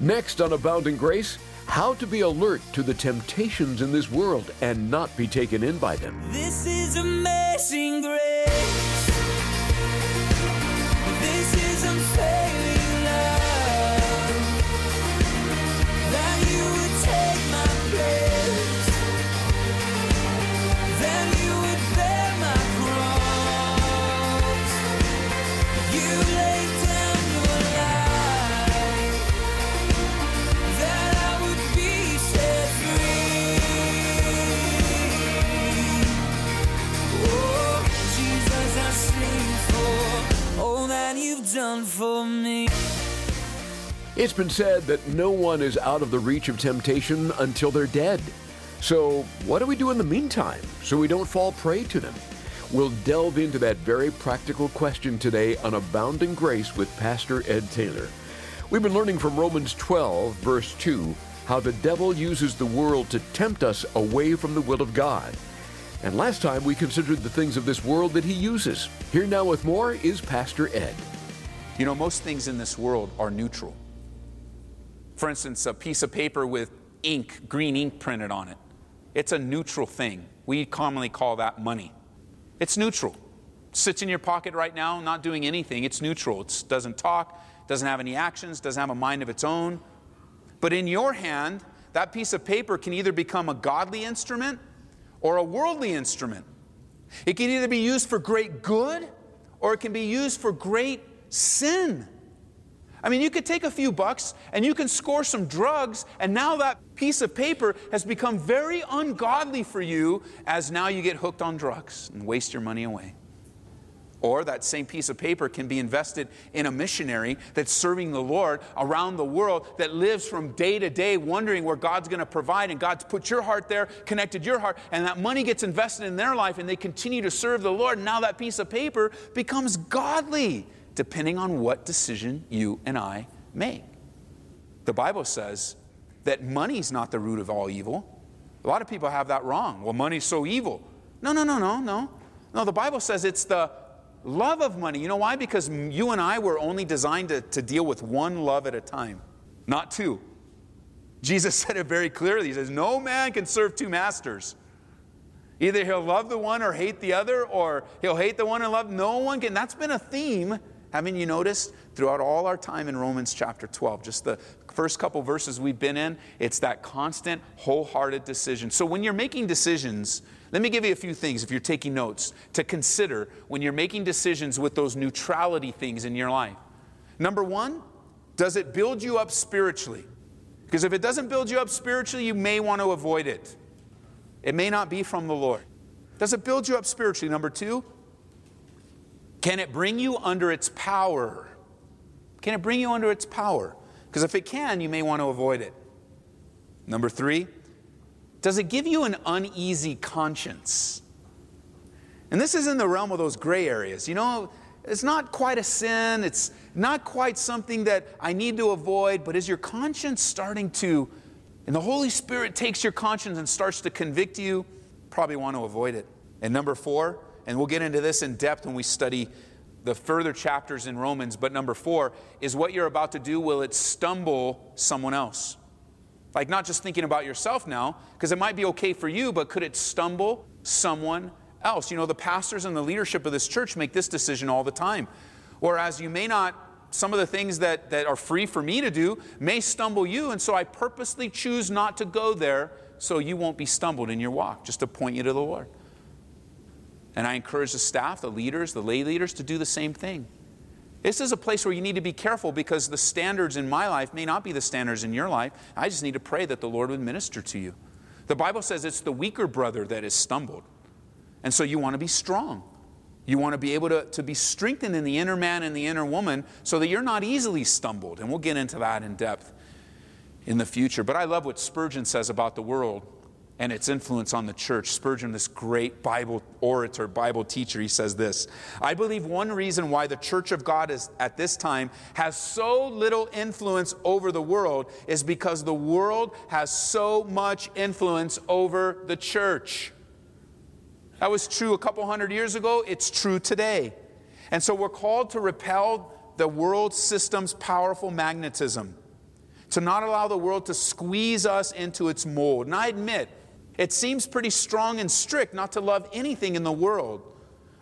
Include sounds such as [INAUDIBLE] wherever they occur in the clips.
Next on Abounding Grace, how to be alert to the temptations in this world and not be taken in by them. This is amazing grace. It's been said that no one is out of the reach of temptation until they're dead. So, what do we do in the meantime so we don't fall prey to them? We'll delve into that very practical question today on Abounding Grace with Pastor Ed Taylor. We've been learning from Romans 12, verse 2, how the devil uses the world to tempt us away from the will of God. And last time we considered the things of this world that he uses. Here now with more is Pastor Ed. You know, most things in this world are neutral. For instance, a piece of paper with ink, green ink printed on it. It's a neutral thing. We commonly call that money. It's neutral. Sits in your pocket right now, not doing anything. It's neutral. It doesn't talk, doesn't have any actions, doesn't have a mind of its own. But in your hand, that piece of paper can either become a godly instrument or a worldly instrument. It can either be used for great good or it can be used for great sin. I mean, you could take a few bucks and you can score some drugs, and now that piece of paper has become very ungodly for you as now you get hooked on drugs and waste your money away. Or that same piece of paper can be invested in a missionary that's serving the Lord around the world that lives from day to day wondering where God's going to provide and God's put your heart there, connected your heart, and that money gets invested in their life and they continue to serve the Lord. And now that piece of paper becomes godly depending on what decision you and I make. The Bible says that money's not the root of all evil. A lot of people have that wrong. Well, money's so evil. No, no, no, no, no. No, the Bible says it's the love of money. You know why? Because you and I were only designed to, to deal with one love at a time, not two. Jesus [LAUGHS] said it very clearly. He says, No man can serve two masters. Either he'll love the one or hate the other, or he'll hate the one and love. No one can. That's been a theme, haven't you noticed, throughout all our time in Romans chapter 12? Just the first couple verses we've been in, it's that constant, wholehearted decision. So when you're making decisions, let me give you a few things if you're taking notes to consider when you're making decisions with those neutrality things in your life. Number one, does it build you up spiritually? Because if it doesn't build you up spiritually, you may want to avoid it. It may not be from the Lord. Does it build you up spiritually? Number two, can it bring you under its power? Can it bring you under its power? Because if it can, you may want to avoid it. Number three, does it give you an uneasy conscience? And this is in the realm of those gray areas. You know, it's not quite a sin, it's not quite something that I need to avoid, but is your conscience starting to, and the Holy Spirit takes your conscience and starts to convict you, probably want to avoid it. And number four, and we'll get into this in depth when we study the further chapters in Romans, but number four is what you're about to do, will it stumble someone else? Like, not just thinking about yourself now, because it might be okay for you, but could it stumble someone else? You know, the pastors and the leadership of this church make this decision all the time. Whereas you may not, some of the things that, that are free for me to do may stumble you, and so I purposely choose not to go there so you won't be stumbled in your walk, just to point you to the Lord. And I encourage the staff, the leaders, the lay leaders to do the same thing. This is a place where you need to be careful because the standards in my life may not be the standards in your life. I just need to pray that the Lord would minister to you. The Bible says it's the weaker brother that is stumbled. And so you want to be strong. You want to be able to, to be strengthened in the inner man and the inner woman so that you're not easily stumbled. And we'll get into that in depth in the future. But I love what Spurgeon says about the world and its influence on the church. Spurgeon, this great Bible orator, Bible teacher, he says this I believe one reason why the church of God is at this time has so little influence over the world is because the world has so much influence over the church. That was true a couple hundred years ago, it's true today. And so we're called to repel the world system's powerful magnetism to not allow the world to squeeze us into its mold. And I admit, it seems pretty strong and strict not to love anything in the world.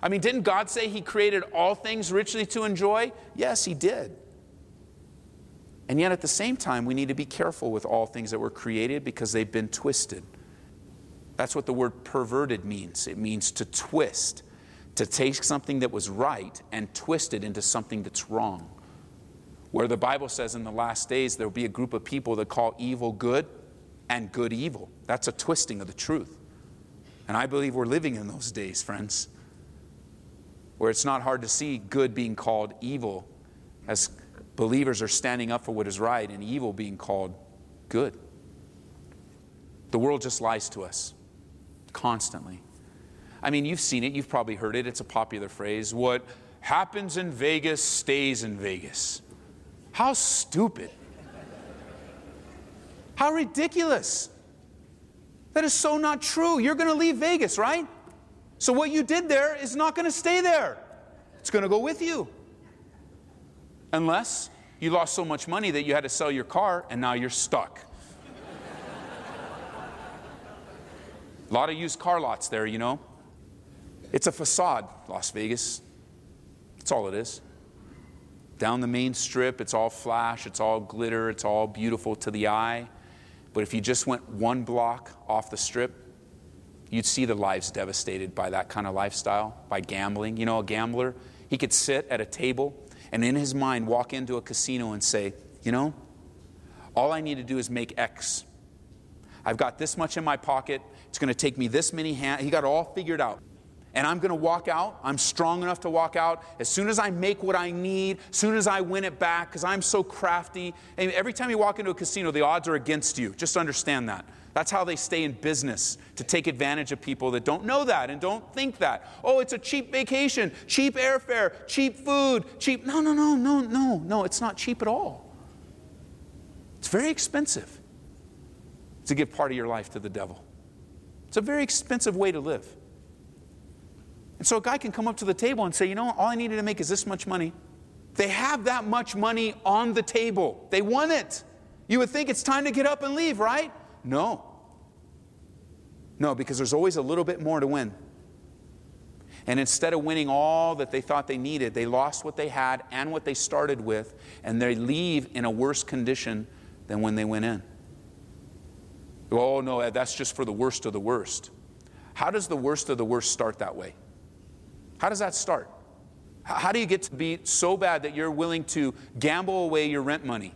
I mean, didn't God say He created all things richly to enjoy? Yes, He did. And yet, at the same time, we need to be careful with all things that were created because they've been twisted. That's what the word perverted means it means to twist, to take something that was right and twist it into something that's wrong. Where the Bible says in the last days there will be a group of people that call evil good and good evil. That's a twisting of the truth. And I believe we're living in those days, friends, where it's not hard to see good being called evil as believers are standing up for what is right and evil being called good. The world just lies to us constantly. I mean, you've seen it, you've probably heard it, it's a popular phrase. What happens in Vegas stays in Vegas. How stupid. How ridiculous. That is so not true. You're going to leave Vegas, right? So what you did there is not going to stay there. It's going to go with you. Unless you lost so much money that you had to sell your car and now you're stuck. A [LAUGHS] lot of used car lots there, you know. It's a facade, Las Vegas. That's all it is. Down the main strip, it's all flash, it's all glitter, it's all beautiful to the eye. But if you just went one block off the strip, you'd see the lives devastated by that kind of lifestyle, by gambling. You know, a gambler, he could sit at a table and in his mind walk into a casino and say, you know, all I need to do is make X. I've got this much in my pocket. It's going to take me this many hands. He got it all figured out. And I'm going to walk out. I'm strong enough to walk out. As soon as I make what I need, as soon as I win it back, because I'm so crafty. And every time you walk into a casino, the odds are against you. Just understand that. That's how they stay in business, to take advantage of people that don't know that and don't think that. Oh, it's a cheap vacation, cheap airfare, cheap food, cheap. No, no, no, no, no, no, it's not cheap at all. It's very expensive to give part of your life to the devil. It's a very expensive way to live. And so a guy can come up to the table and say, you know, all I needed to make is this much money. They have that much money on the table. They want it. You would think it's time to get up and leave, right? No. No, because there's always a little bit more to win. And instead of winning all that they thought they needed, they lost what they had and what they started with, and they leave in a worse condition than when they went in. Oh, no, that's just for the worst of the worst. How does the worst of the worst start that way? How does that start? How do you get to be so bad that you're willing to gamble away your rent money?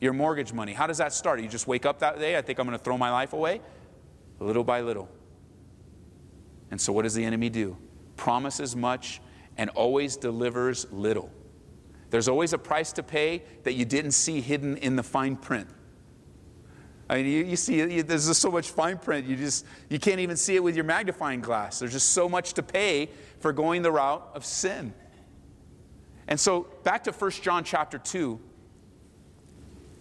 your mortgage money. How does that start? You just wake up that day, I think I'm going to throw my life away? Little by little. And so, what does the enemy do? Promises much and always delivers little. There's always a price to pay that you didn't see hidden in the fine print. I mean, you, you see, you, there's just so much fine print, you just you can't even see it with your magnifying glass. There's just so much to pay for going the route of sin. And so, back to 1 John chapter 2,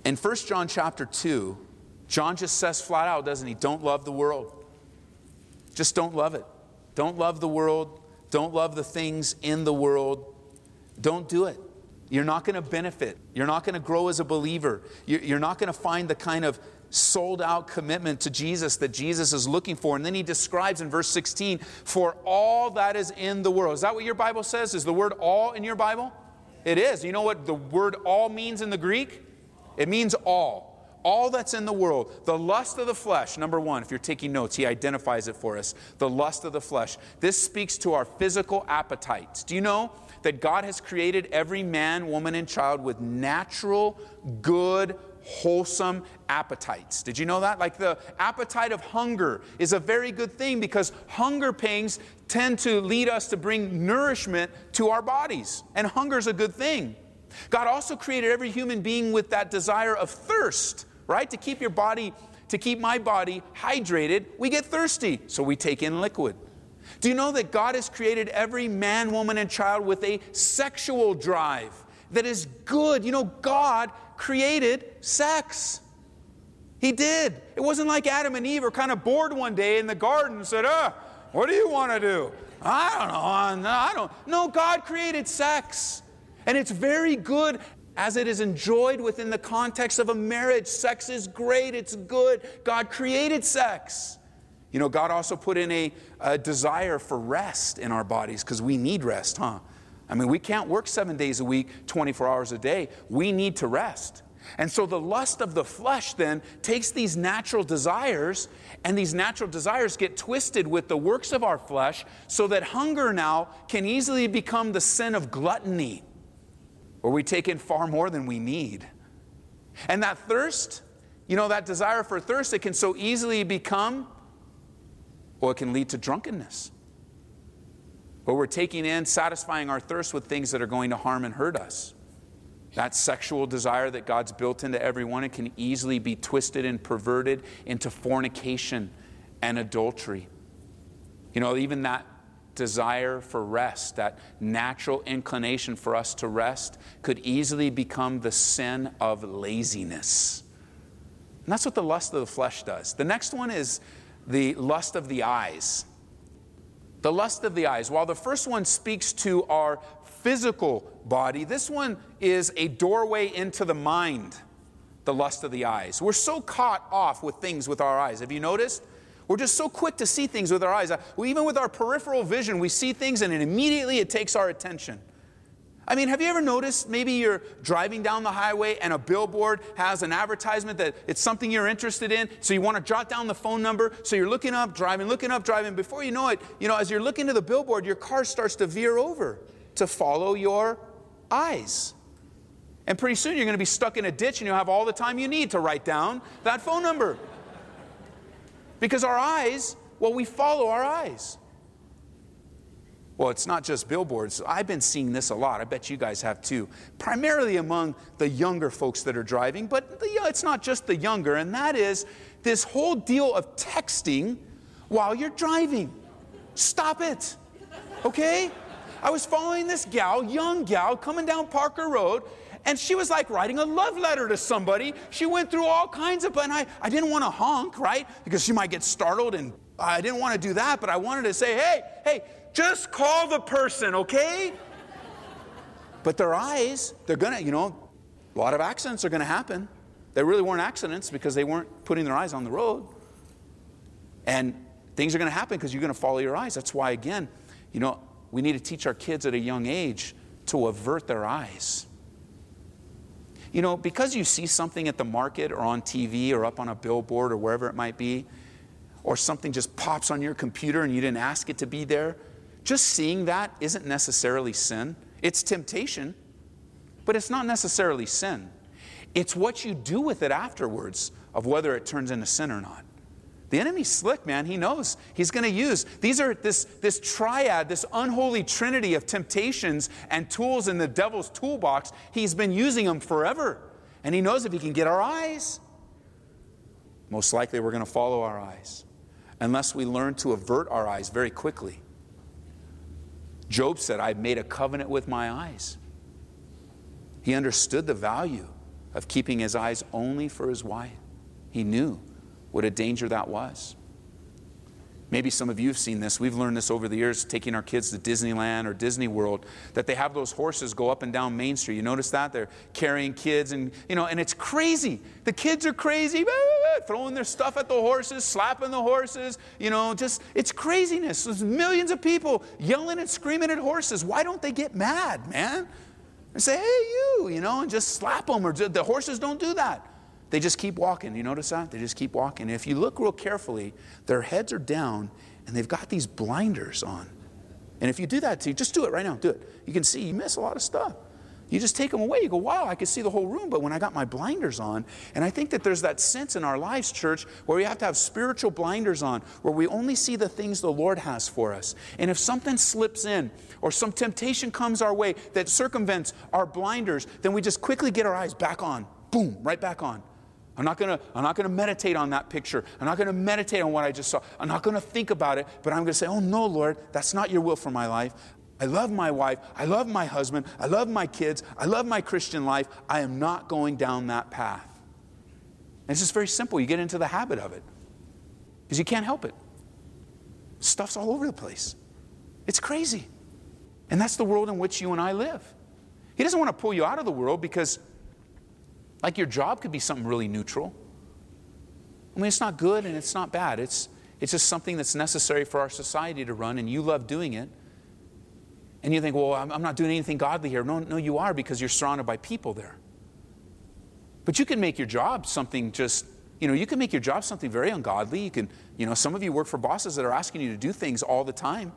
in 1 John chapter 2, John just says flat out, doesn't he? Don't love the world. Just don't love it. Don't love the world. Don't love the things in the world. Don't do it. You're not going to benefit. You're not going to grow as a believer. You're not going to find the kind of sold out commitment to Jesus that Jesus is looking for. And then he describes in verse 16, for all that is in the world. Is that what your Bible says? Is the word all in your Bible? It is. You know what the word all means in the Greek? It means all. All that's in the world. The lust of the flesh, number one, if you're taking notes, he identifies it for us. The lust of the flesh. This speaks to our physical appetites. Do you know that God has created every man, woman, and child with natural, good, wholesome appetites. Did you know that? Like the appetite of hunger is a very good thing because hunger pangs tend to lead us to bring nourishment to our bodies. And hunger is a good thing. God also created every human being with that desire of thirst, right? To keep your body, to keep my body hydrated, we get thirsty, so we take in liquid. Do you know that God has created every man, woman, and child with a sexual drive that is good? You know, God created sex. He did. It wasn't like Adam and Eve were kind of bored one day in the garden and said, Ah, what do you want to do? I don't know. I don't. No, God created sex. And it's very good as it is enjoyed within the context of a marriage. Sex is great, it's good. God created sex. You know, God also put in a, a desire for rest in our bodies because we need rest, huh? I mean, we can't work seven days a week, 24 hours a day. We need to rest. And so the lust of the flesh then takes these natural desires, and these natural desires get twisted with the works of our flesh, so that hunger now can easily become the sin of gluttony, where we take in far more than we need. And that thirst, you know, that desire for thirst, it can so easily become, or it can lead to drunkenness. Where we're taking in, satisfying our thirst with things that are going to harm and hurt us. That sexual desire that God's built into everyone, it can easily be twisted and perverted into fornication and adultery. You know, even that desire for rest, that natural inclination for us to rest, could easily become the sin of laziness. And that's what the lust of the flesh does. The next one is the lust of the eyes. The lust of the eyes. While the first one speaks to our physical body. This one is a doorway into the mind, the lust of the eyes. We're so caught off with things with our eyes. Have you noticed? We're just so quick to see things with our eyes. Uh, even with our peripheral vision, we see things and it immediately it takes our attention. I mean, have you ever noticed maybe you're driving down the highway and a billboard has an advertisement that it's something you're interested in, so you want to jot down the phone number, so you're looking up, driving, looking up, driving. Before you know it, you know, as you're looking to the billboard, your car starts to veer over to follow your eyes. And pretty soon you're going to be stuck in a ditch and you'll have all the time you need to write down that phone number. Because our eyes, well, we follow our eyes. Well, it's not just billboards. I've been seeing this a lot. I bet you guys have too. Primarily among the younger folks that are driving, but the, it's not just the younger, and that is this whole deal of texting while you're driving. Stop it, okay? I was following this gal, young gal, coming down Parker Road, and she was like writing a love letter to somebody. She went through all kinds of, and I, I didn't want to honk, right? Because she might get startled, and I didn't want to do that, but I wanted to say, hey, hey, just call the person, okay? But their eyes, they're gonna, you know, a lot of accidents are gonna happen. They really weren't accidents because they weren't putting their eyes on the road. And things are gonna happen because you're gonna follow your eyes. That's why, again, you know, we need to teach our kids at a young age to avert their eyes. You know, because you see something at the market or on TV or up on a billboard or wherever it might be, or something just pops on your computer and you didn't ask it to be there, just seeing that isn't necessarily sin. It's temptation, but it's not necessarily sin. It's what you do with it afterwards of whether it turns into sin or not. The enemy's slick, man. He knows. He's going to use. These are this, this triad, this unholy trinity of temptations and tools in the devil's toolbox. He's been using them forever. And he knows if he can get our eyes, most likely we're going to follow our eyes. Unless we learn to avert our eyes very quickly. Job said, I've made a covenant with my eyes. He understood the value of keeping his eyes only for his wife. He knew what a danger that was. Maybe some of you have seen this. We've learned this over the years, taking our kids to Disneyland or Disney World, that they have those horses go up and down Main Street. You notice that? They're carrying kids and, you know, and it's crazy. The kids are crazy, throwing their stuff at the horses, slapping the horses, you know, just, it's craziness. There's millions of people yelling and screaming at horses. Why don't they get mad, man? And say, hey, you, you know, and just slap them. Or the horses don't do that. They just keep walking. You notice that? They just keep walking. If you look real carefully, their heads are down and they've got these blinders on. And if you do that to you, just do it right now. Do it. You can see you miss a lot of stuff. You just take them away. You go, wow, I could see the whole room. But when I got my blinders on, and I think that there's that sense in our lives, church, where we have to have spiritual blinders on, where we only see the things the Lord has for us. And if something slips in, or some temptation comes our way that circumvents our blinders, then we just quickly get our eyes back on. Boom, right back on. I'm not gonna, I'm not gonna meditate on that picture. I'm not gonna meditate on what I just saw. I'm not gonna think about it, but I'm gonna say, oh no, Lord, that's not your will for my life. I love my wife. I love my husband. I love my kids. I love my Christian life. I am not going down that path. And it's just very simple. You get into the habit of it because you can't help it. Stuff's all over the place. It's crazy. And that's the world in which you and I live. He doesn't want to pull you out of the world because Like your job could be something really neutral. I mean, it's not good and it's not bad. It's, it's just something that's necessary for our society to run, and you love doing it. And you think, well, I'm, I'm not doing anything godly here. No, no, you are because you're surrounded by people there. But you can make your job something just, you know, you can make your job something very ungodly. You can, you know, some of you work for bosses that are asking you to do things all the time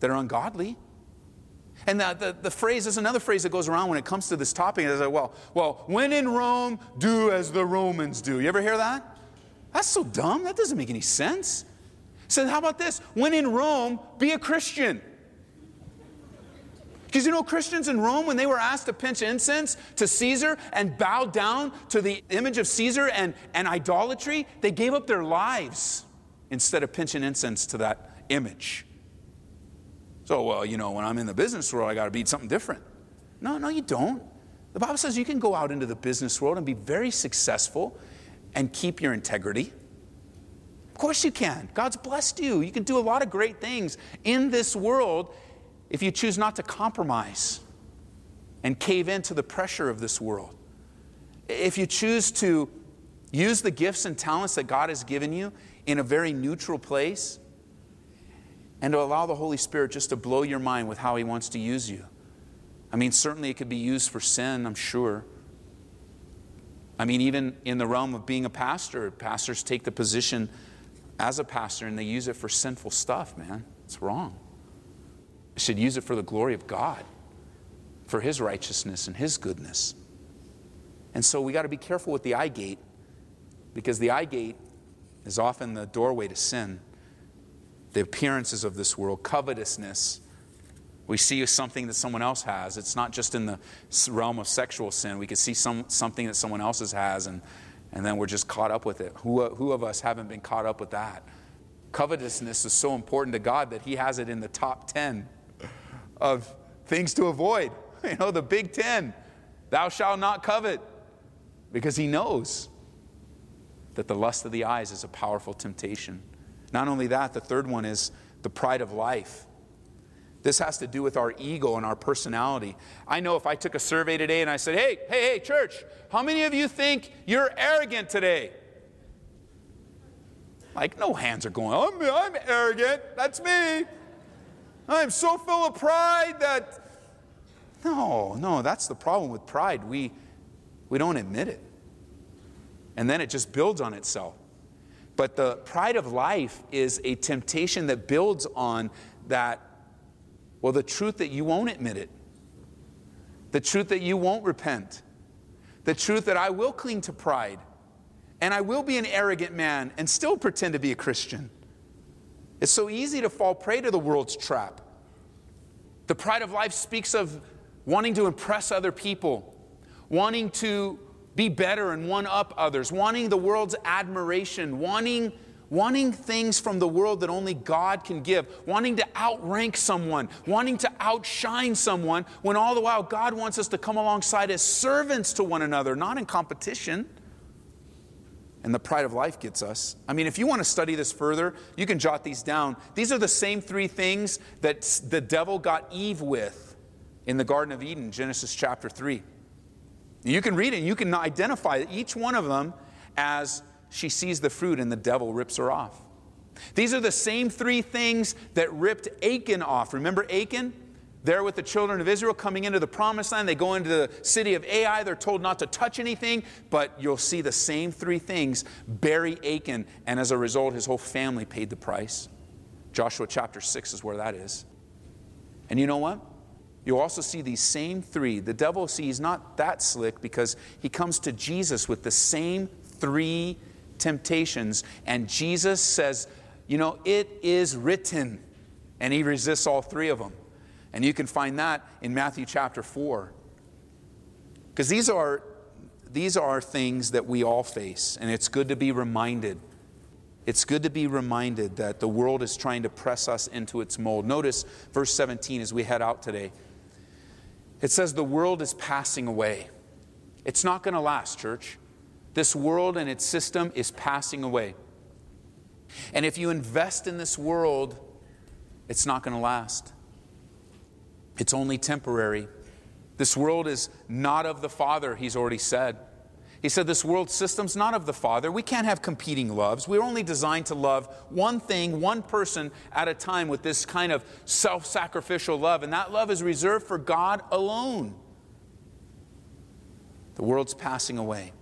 that are ungodly. And the, the, the, phrase is another phrase that goes around when it comes to this topic. It's like, well, well, when in Rome, do as the Romans do. You ever hear that? That's so dumb. That doesn't make any sense. So how about this? When in Rome, be a Christian. Because you know, Christians in Rome, when they were asked to pinch incense to Caesar and bow down to the image of Caesar and, and idolatry, they gave up their lives instead of pinching incense to that image. So, well, you know, when I'm in the business world, I got to be something different. No, no, you don't. The Bible says you can go out into the business world and be very successful and keep your integrity. Of course, you can. God's blessed you. You can do a lot of great things in this world if you choose not to compromise and cave into the pressure of this world. If you choose to use the gifts and talents that God has given you in a very neutral place and to allow the Holy Spirit just to blow your mind with how He wants to use you. I mean, certainly it could be used for sin, I'm sure. I mean, even in the realm of being a pastor, pastors take the position as a pastor and they use it for sinful stuff, man. It's wrong. You should use it for the glory of God, for His righteousness and His goodness. And so we got to be careful with the eye gate because the eye gate is often the doorway to sin the appearances of this world, covetousness. We see something that someone else has. It's not just in the realm of sexual sin. We can see some, something that someone else has, and, and then we're just caught up with it. Who, who of us haven't been caught up with that? Covetousness is so important to God that He has it in the top 10 of things to avoid. [LAUGHS] You know, the big 10. Thou shalt not covet. Because He knows that the lust of the eyes is a powerful temptation. Not only that, the third one is the pride of life. This has to do with our ego and our personality. I know if I took a survey today and I said, hey, hey, hey, church, how many of you think you're arrogant today? Like, no hands are going, I'm, I'm arrogant. That's me. I'm so full of pride that. No, no, that's the problem with pride. We, we don't admit it. And then it just builds on itself. But the pride of life is a temptation that builds on that, well, the truth that you won't admit it, the truth that you won't repent, the truth that I will cling to pride, and I will be an arrogant man and still pretend to be a Christian. It's so easy to fall prey to the world's trap. The pride of life speaks of wanting to impress other people, wanting to be better and one up others, wanting the world's admiration, wanting, wanting things from the world that only God can give, wanting to outrank someone, wanting to outshine someone, when all the while God wants us to come alongside as servants to one another, not in competition. And the pride of life gets us. I mean, if you want to study this further, you can jot these down. These are the same three things that the devil got Eve with in the Garden of Eden, Genesis chapter 3. You can read it and you can identify each one of them as she sees the fruit and the devil rips her off. These are the same three things that ripped Achan off. Remember Achan? There with the children of Israel coming into the promised land. They go into the city of Ai. They're told not to touch anything, but you'll see the same three things bury Achan. And as a result, his whole family paid the price. Joshua chapter 6 is where that is. And you know what? You also see these same three. The devil sees not that slick because he comes to Jesus with the same three temptations, and Jesus says, You know, it is written. And he resists all three of them. And you can find that in Matthew chapter 4. Because these are, these are things that we all face, and it's good to be reminded. It's good to be reminded that the world is trying to press us into its mold. Notice verse 17 as we head out today. It says the world is passing away. It's not going to last, church. This world and its system is passing away. And if you invest in this world, it's not going to last. It's only temporary. This world is not of the Father, he's already said. He said, This world system's not of the Father. We can't have competing loves. We're only designed to love one thing, one person at a time with this kind of self sacrificial love. And that love is reserved for God alone. The world's passing away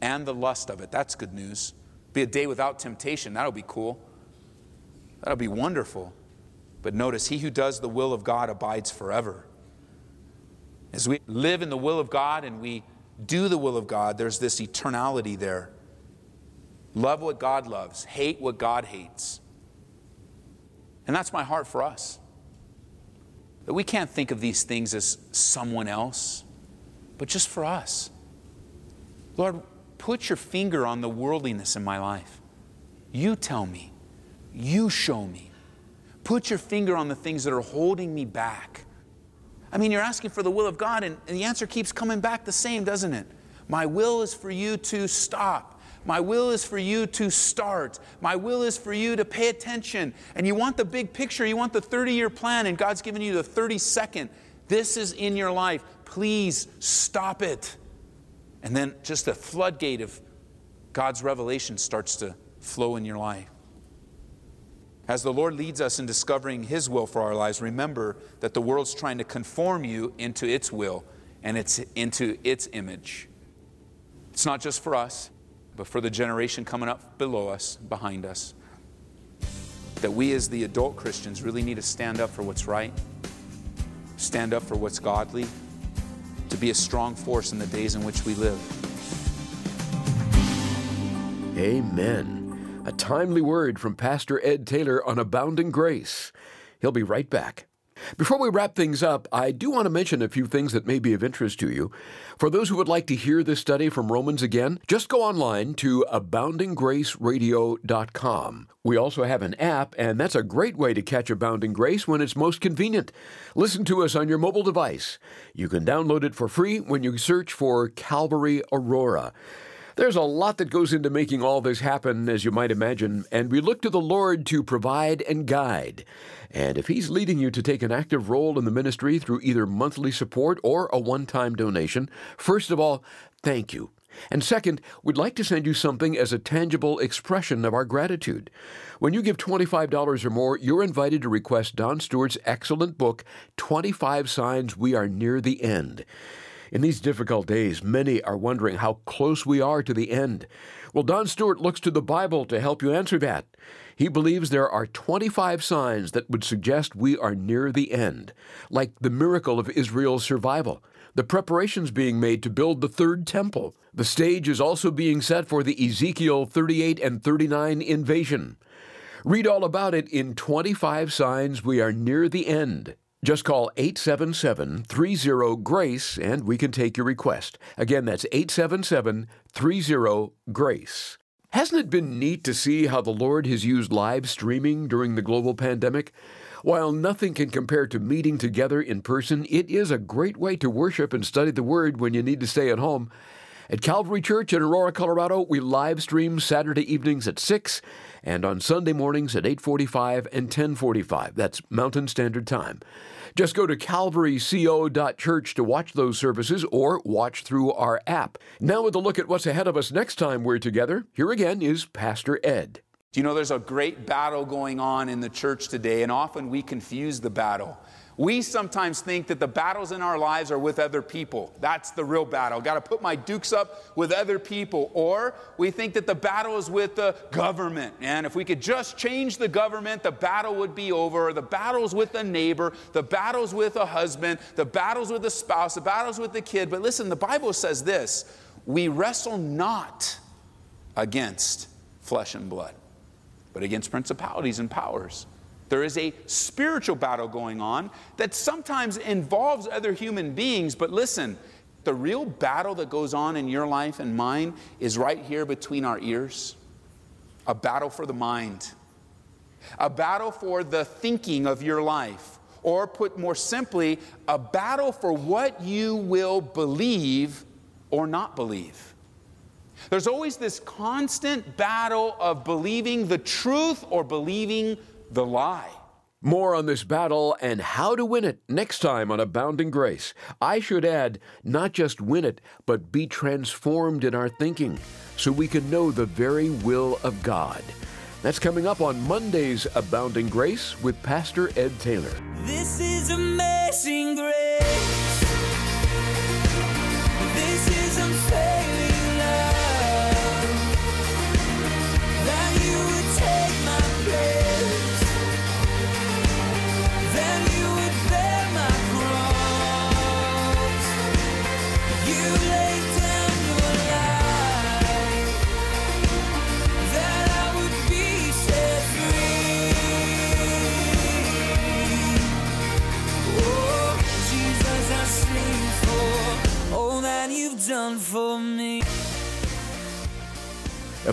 and the lust of it. That's good news. Be a day without temptation. That'll be cool. That'll be wonderful. But notice, he who does the will of God abides forever. As we live in the will of God and we do the will of God, there's this eternality there. Love what God loves, hate what God hates. And that's my heart for us. That we can't think of these things as someone else, but just for us. Lord, put your finger on the worldliness in my life. You tell me. You show me. Put your finger on the things that are holding me back I mean, you're asking for the will of God, and, and the answer keeps coming back the same, doesn't it? My will is for you to stop. My will is for you to start. My will is for you to pay attention. And you want the big picture, you want the 30 year plan, and God's given you the 30 second. This is in your life. Please stop it. And then just a floodgate of God's revelation starts to flow in your life. As the Lord leads us in discovering His will for our lives, remember that the world's trying to conform you into its will and it's into its image. It's not just for us, but for the generation coming up below us, behind us. That we, as the adult Christians, really need to stand up for what's right, stand up for what's godly, to be a strong force in the days in which we live. Amen. A timely word from Pastor Ed Taylor on abounding grace. He'll be right back. Before we wrap things up, I do want to mention a few things that may be of interest to you. For those who would like to hear this study from Romans again, just go online to aboundinggraceradio.com. We also have an app, and that's a great way to catch Abounding Grace when it's most convenient. Listen to us on your mobile device. You can download it for free when you search for Calvary Aurora. There's a lot that goes into making all this happen, as you might imagine, and we look to the Lord to provide and guide. And if He's leading you to take an active role in the ministry through either monthly support or a one time donation, first of all, thank you. And second, we'd like to send you something as a tangible expression of our gratitude. When you give $25 or more, you're invited to request Don Stewart's excellent book, 25 Signs We Are Near the End. In these difficult days, many are wondering how close we are to the end. Well, Don Stewart looks to the Bible to help you answer that. He believes there are 25 signs that would suggest we are near the end, like the miracle of Israel's survival, the preparations being made to build the third temple. The stage is also being set for the Ezekiel 38 and 39 invasion. Read all about it in 25 Signs We Are Near the End. Just call 877 30 GRACE and we can take your request. Again, that's 877 30 GRACE. Hasn't it been neat to see how the Lord has used live streaming during the global pandemic? While nothing can compare to meeting together in person, it is a great way to worship and study the Word when you need to stay at home. At Calvary Church in Aurora, Colorado, we live stream Saturday evenings at 6 and on Sunday mornings at 8:45 and 10:45. That's Mountain Standard Time. Just go to calvaryco.church to watch those services or watch through our app. Now, with a look at what's ahead of us next time we're together, here again is Pastor Ed. Do you know there's a great battle going on in the church today, and often we confuse the battle. We sometimes think that the battles in our lives are with other people. That's the real battle. Got to put my dukes up with other people. Or we think that the battle is with the government. And if we could just change the government, the battle would be over. The battle's with a neighbor, the battle's with a husband, the battle's with a spouse, the battle's with the kid. But listen, the Bible says this we wrestle not against flesh and blood, but against principalities and powers there is a spiritual battle going on that sometimes involves other human beings, but listen, the real battle that goes on in your life and mine is right here between our ears. A battle for the mind, a battle for the thinking of your life, or put more simply, a battle for what you will believe or not believe. There's always this constant battle of believing the truth or believing the lie. More on this battle and how to win it next time on Abounding Grace. I should add, not just win it, but be transformed in our thinking so we can know the very will of God. That's coming up on Monday's Abounding Grace with Pastor Ed Taylor. This is amazing grace.